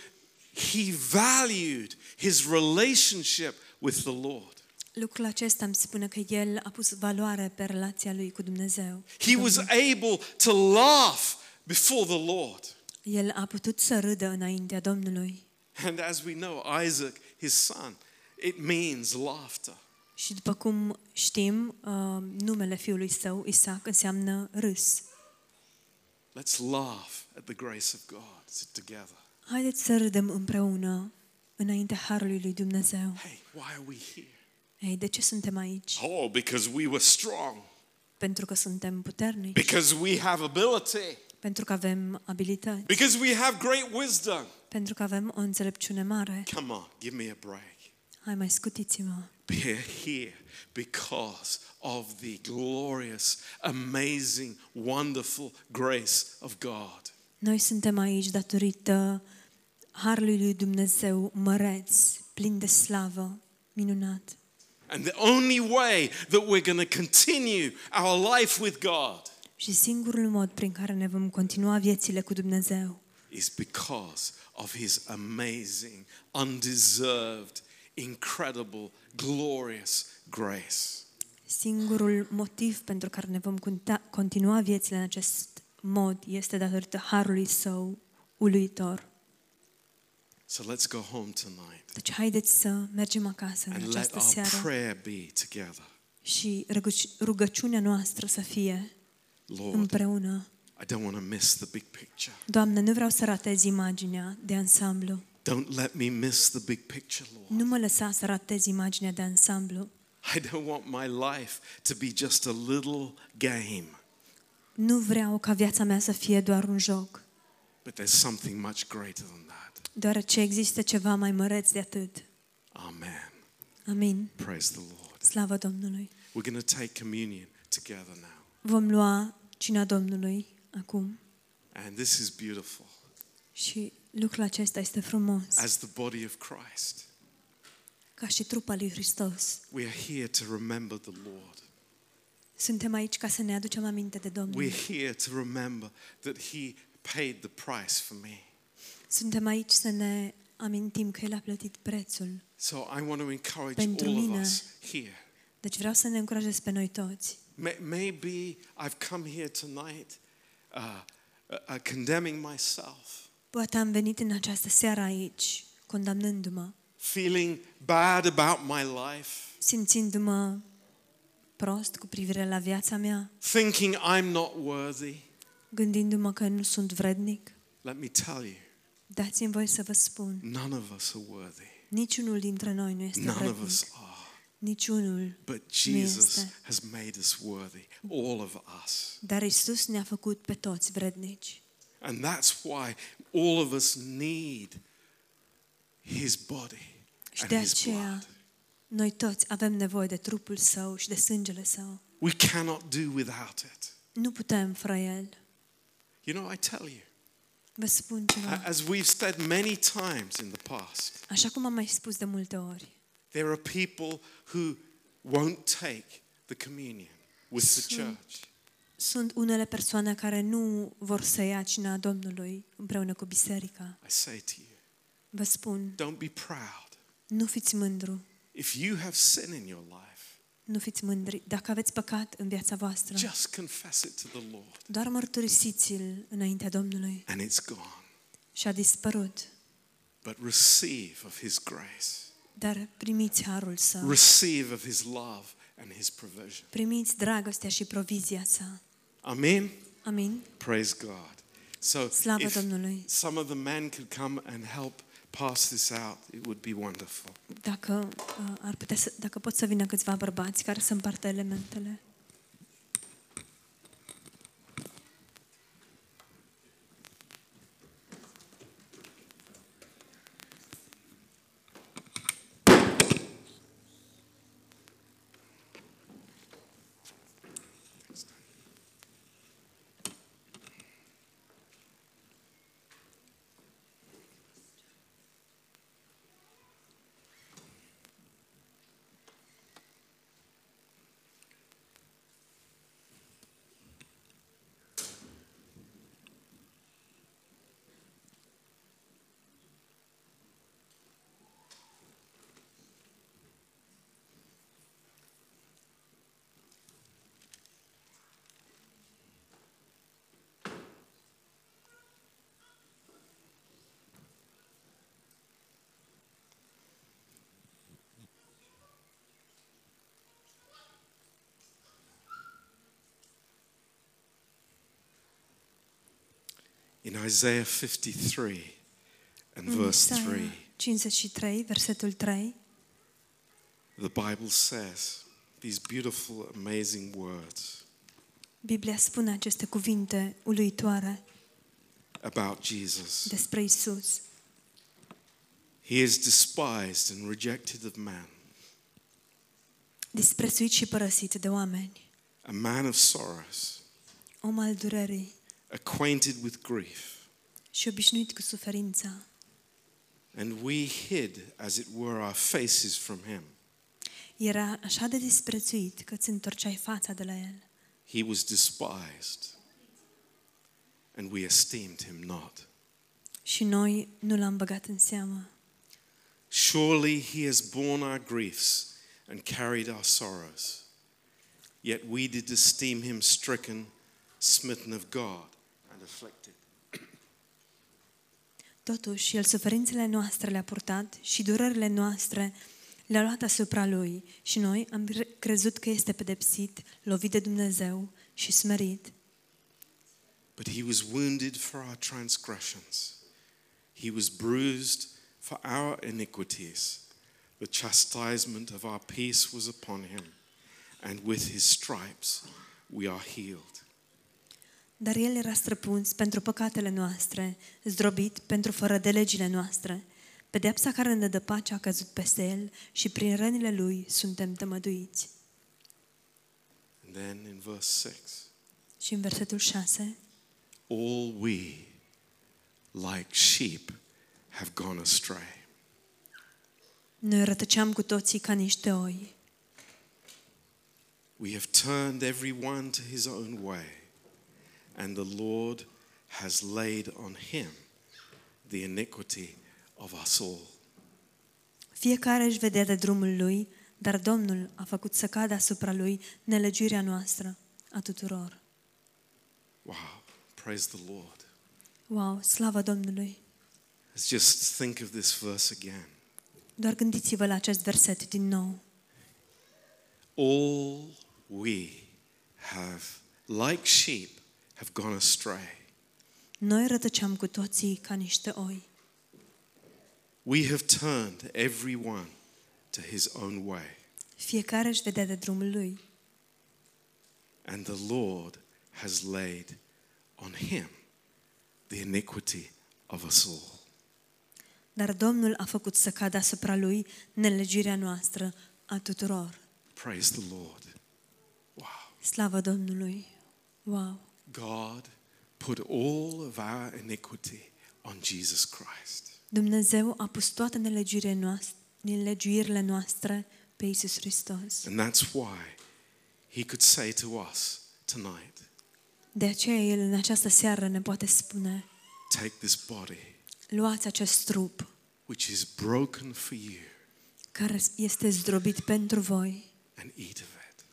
he valued his relationship with the Lord. Lucrul acesta îmi spune că el a pus valoare pe relația lui cu Dumnezeu. He was able to laugh before the Lord. El a putut să râdă înaintea Domnului. And as we know, Isaac, his son, it means laughter. Și după cum știm, uh, numele fiului său, Isaac, înseamnă râs. Let's laugh at the grace of God together. Haideți să râdem împreună înaintea Harului lui Dumnezeu. Hey, why are we here? Ei, de ce suntem aici? Oh, because we were strong. Pentru că suntem puternici, Because we have ability. pentru că avem abilități, Because we have great wisdom. pentru că avem o înțelepciune mare. Come on, give me a break. Hai mai scutiți-mă. we're here because of the glorious, amazing, wonderful grace of God. Noi suntem aici datorită harului lui Dumnezeu măreț, plin de slavă, minunat. And the only way that we're going to continue our life with God Și singurul mod prin care ne vom continua viețile cu Dumnezeu is because of his amazing, undeserved, incredible, glorious grace. Singurul motiv pentru care ne vom conta- continua viețile în acest mod este datorită harului său uluitor. So let's go home tonight Deci haideți să mergem acasă în and let această our seară prayer be together. și rugăci- rugăciunea noastră să fie Lord, împreună. I don't want to miss the big picture. Doamne, nu vreau să ratez imaginea de ansamblu. Don't let me miss the big picture, Lord. Nu mă lăsa să ratez imaginea de ansamblu. I don't want my life to be just a little game, Nu vreau ca viața mea să fie doar un joc, but there's something much greater than that. deoarece există ceva mai măreț de atât. Amen. Amin. Praise the Lord. Slavă Domnului. We're going to take communion together now. Vom lua cina Domnului acum And this is beautiful. și lucrul acesta este frumos, As the body of Christ, ca și trupa lui Hristos. we are here to remember the Lord. Suntem aici ca să ne aducem aminte de Domnul. We're here to remember that He paid the price for me. Suntem aici să ne amintim că El a plătit prețul. So I want to encourage Pentru all of mine. us here. Deci vreau să ne încurajez pe noi toți. May- Maybe I've come here tonight uh, uh, uh, condemning myself, Poate am venit în această seară aici, condamnându-mă, feeling bad about my life, simțindu-mă prost cu privire la viața mea, thinking I'm not worthy. gândindu-mă că nu sunt vrednic. Let me tell you, Dați-mi voi să vă spun, none of us are worthy. niciunul dintre noi nu este None of vrednic. us are. Niciunul. But Nu Jesus este. has made us worthy, all of us. Dar Isus ne-a făcut pe toți vrednici. And that's why all of us need His body Și and de His aceea, blood. noi toți avem nevoie de trupul său și de sângele său. We cannot do without it. Nu putem fără el. You know, I tell you, Vă spun ceva. as we've said many times in the past, Așa cum am mai spus de multe ori, there are people who won't take the communion with the Sunt- church. Sunt unele persoane care nu vor să ia cina Domnului împreună cu biserica. I say to you, Vă spun, don't be proud. nu fiți mândru, If you have sin in your life, nu fiți mândri. Dacă aveți păcat în viața voastră, just confess it to the Lord, doar mărturisiți-l înaintea Domnului and it's gone. și a dispărut. But receive of His grace, Dar primiți harul său, receive of His love and His provision. primiți dragostea și provizia sa. Amen. Amin? Praise God. So, Slavă if Domnului! some of the men could come and help pass this out, it would be wonderful. Dacă, uh, ar putea să, dacă pot să vină câțiva bărbați care să împartă elementele. In Isaiah 53 and În verse Isaia 3, 53, versetul 3, the Bible says these beautiful, amazing words Biblia spune aceste cuvinte uluitoare about Jesus. despre Isus. He is despised and rejected of man, disprețuit și părăsit de oameni, a man of sorrows, om al durerii acquainted with grief. și obișnuit cu suferința. And we hid, as it were, our faces from him. Era așa de disprețuit că întorceai fața de la el. He was despised, and we esteemed him not. Și noi nu l-am băgat în seamă. Surely he has borne our griefs and carried our sorrows. Yet we did esteem him stricken, smitten of God, and afflicted. Totuși, el suferințele noastre le-a purtat și durările noastre le-a luat asupra lui și noi am cre- crezut că este pedepsit, lovit de Dumnezeu și smerit. But he was wounded for our transgressions, he was bruised for our iniquities. The chastisement of our peace was upon him, and with his stripes we are healed. Dar el era străpuns pentru păcatele noastre, zdrobit pentru fără de legile noastre. Pedeapsa care ne dă pace a căzut peste el și prin rănile lui suntem tămăduiți. And then in verse 6 Și în versetul 6, All we, like sheep, have gone astray. noi rătăceam cu toții ca niște oi. We have turned everyone to his own way, and the Lord has laid on him the iniquity of us all. Fiecare își vedea de drumul lui, dar Domnul a făcut să cadă asupra lui nelegiuirea noastră a tuturor. Wow, praise the Lord. Wow, slavă Domnului! Let's just think of this verse again. Doar gândiți-vă la acest verset din nou. All we have, like sheep, have gone astray. Noi rătăceam cu toții ca niște oi. We have turned everyone to his own way, Fiecare își vedea de drumul lui, and the Lord has laid on him the iniquity of us all. dar Domnul a făcut să cadă asupra lui nelegirea noastră a tuturor. Praise the Lord. Wow. Slavă Domnului! Wow! God put all of our iniquity on Jesus Christ. Dumnezeu a pus toate nelegiurile noastre, nelegiuirile noastre pe Iisus Hristos. And that's why he could say to us tonight, De aceea El în această seară ne poate spune, take this body, luați acest trup which is broken for you, care este zdrobit pentru voi and eat of it.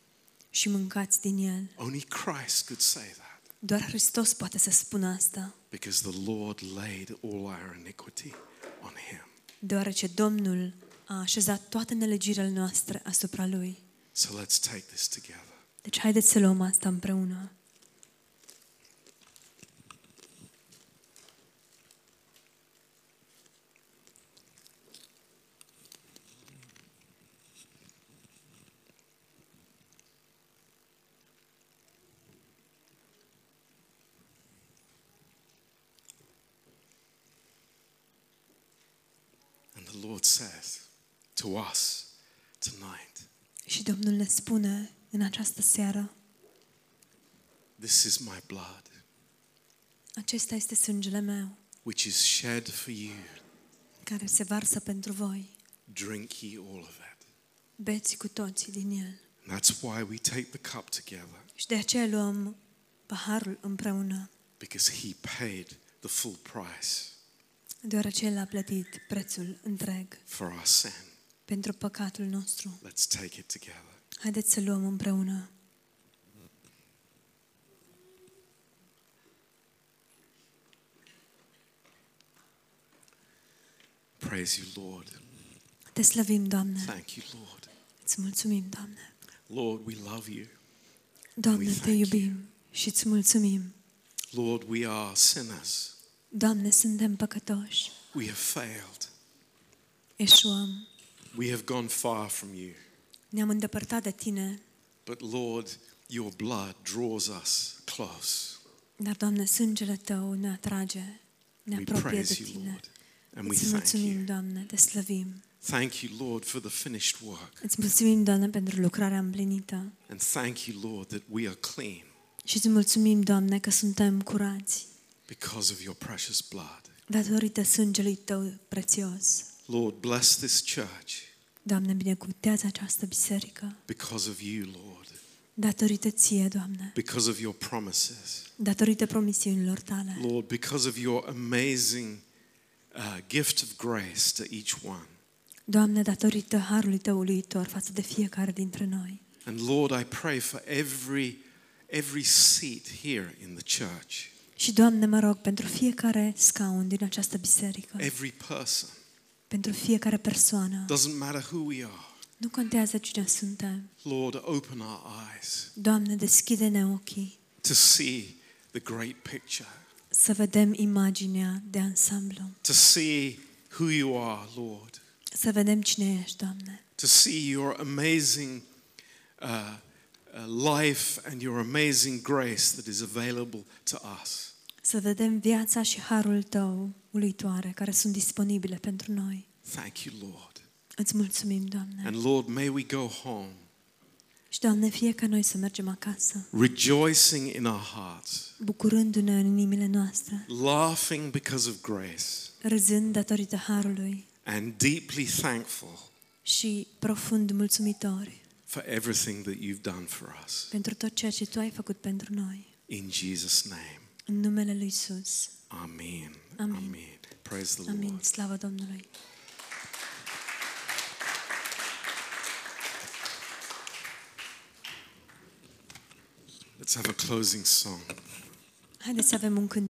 și mâncați din el. Only Christ could say that Doar Hristos poate să spună asta, because the Lord laid all our iniquity on him. deoarece Domnul a așezat toate nelegirile noastre asupra Lui. So let's take this together. Deci haideți să luăm asta împreună. Lord says to us tonight, Și Domnul ne spune în această seară, This is my blood, acesta este sângele meu, which is shed for you. care se varsă pentru voi. Drink ye all of it. Beți cu toții din el. And that's why we take the cup together, Și de aceea luăm paharul împreună, because he paid the full price deoarece El a plătit prețul întreg for our sin. pentru păcatul nostru. Let's take it together. Haideți să luăm împreună. Praise you, Lord. Te slăvim, Doamne. Thank you, Lord. Îți mulțumim, Doamne. Lord, we love you. Doamne, We Te thank iubim și îți mulțumim. Lord, we are sinners. Doamne, suntem păcătoși. We have failed. Eșuăm. We have gone far from you. Ne-am îndepărtat de Tine, But Lord, your blood draws us close. dar, Doamne, sângele Tău ne atrage, ne We apropie de praise you, Tine. Lord. And we Îți thank mulțumim, you. Doamne, te slăvim. Thank you, Lord, for the finished work. Îți mulțumim, Doamne, pentru lucrarea împlinită. And thank you, Lord, that we are clean Și îți mulțumim, Doamne, că suntem curați because of your precious blood. datorită sângelui Tău prețios. Lord, bless this church Doamne, binecuvintează această biserică. because of you, Lord, Datorită Ție, Doamne. because of your promises. Datorită promisiunilor Tale. Lord, because of your amazing uh, gift of grace to each one. Doamne, datorită harului Tău uluitor față de fiecare dintre noi. And Lord, I pray for every every seat here in the church, Și, Doamne, mă rog pentru fiecare scaun din această biserică, every person. pentru fiecare persoană. Doesn't matter who we are. Nu contează cine suntem. Lord, open our eyes Doamne, deschide-ne ochii to see the great picture, să vedem imaginea de ansamblu. to see who you are, Lord, Să vedem cine ești, Doamne. to see your amazing uh, uh, life and your amazing grace that is available to us. Să vedem viața și harul Tău uluitoare care sunt disponibile pentru noi. Thank you, Lord. Îți mulțumim, Doamne. And Lord, may we go home Și, Doamne, fie ca noi să mergem acasă, rejoicing in our hearts, bucurându-ne în inimile noastre, laughing because of grace, râzând datorită harului and deeply thankful și profund mulțumitori for everything that you've done for us. pentru tot ceea ce Tu ai făcut pentru noi. In Jesus' name. În numele Lui Isus. Amen. Amen. Amen. Praise the Amin. Lord. Slavă Domnului. Let's have a closing song. Haideți să avem un cânt.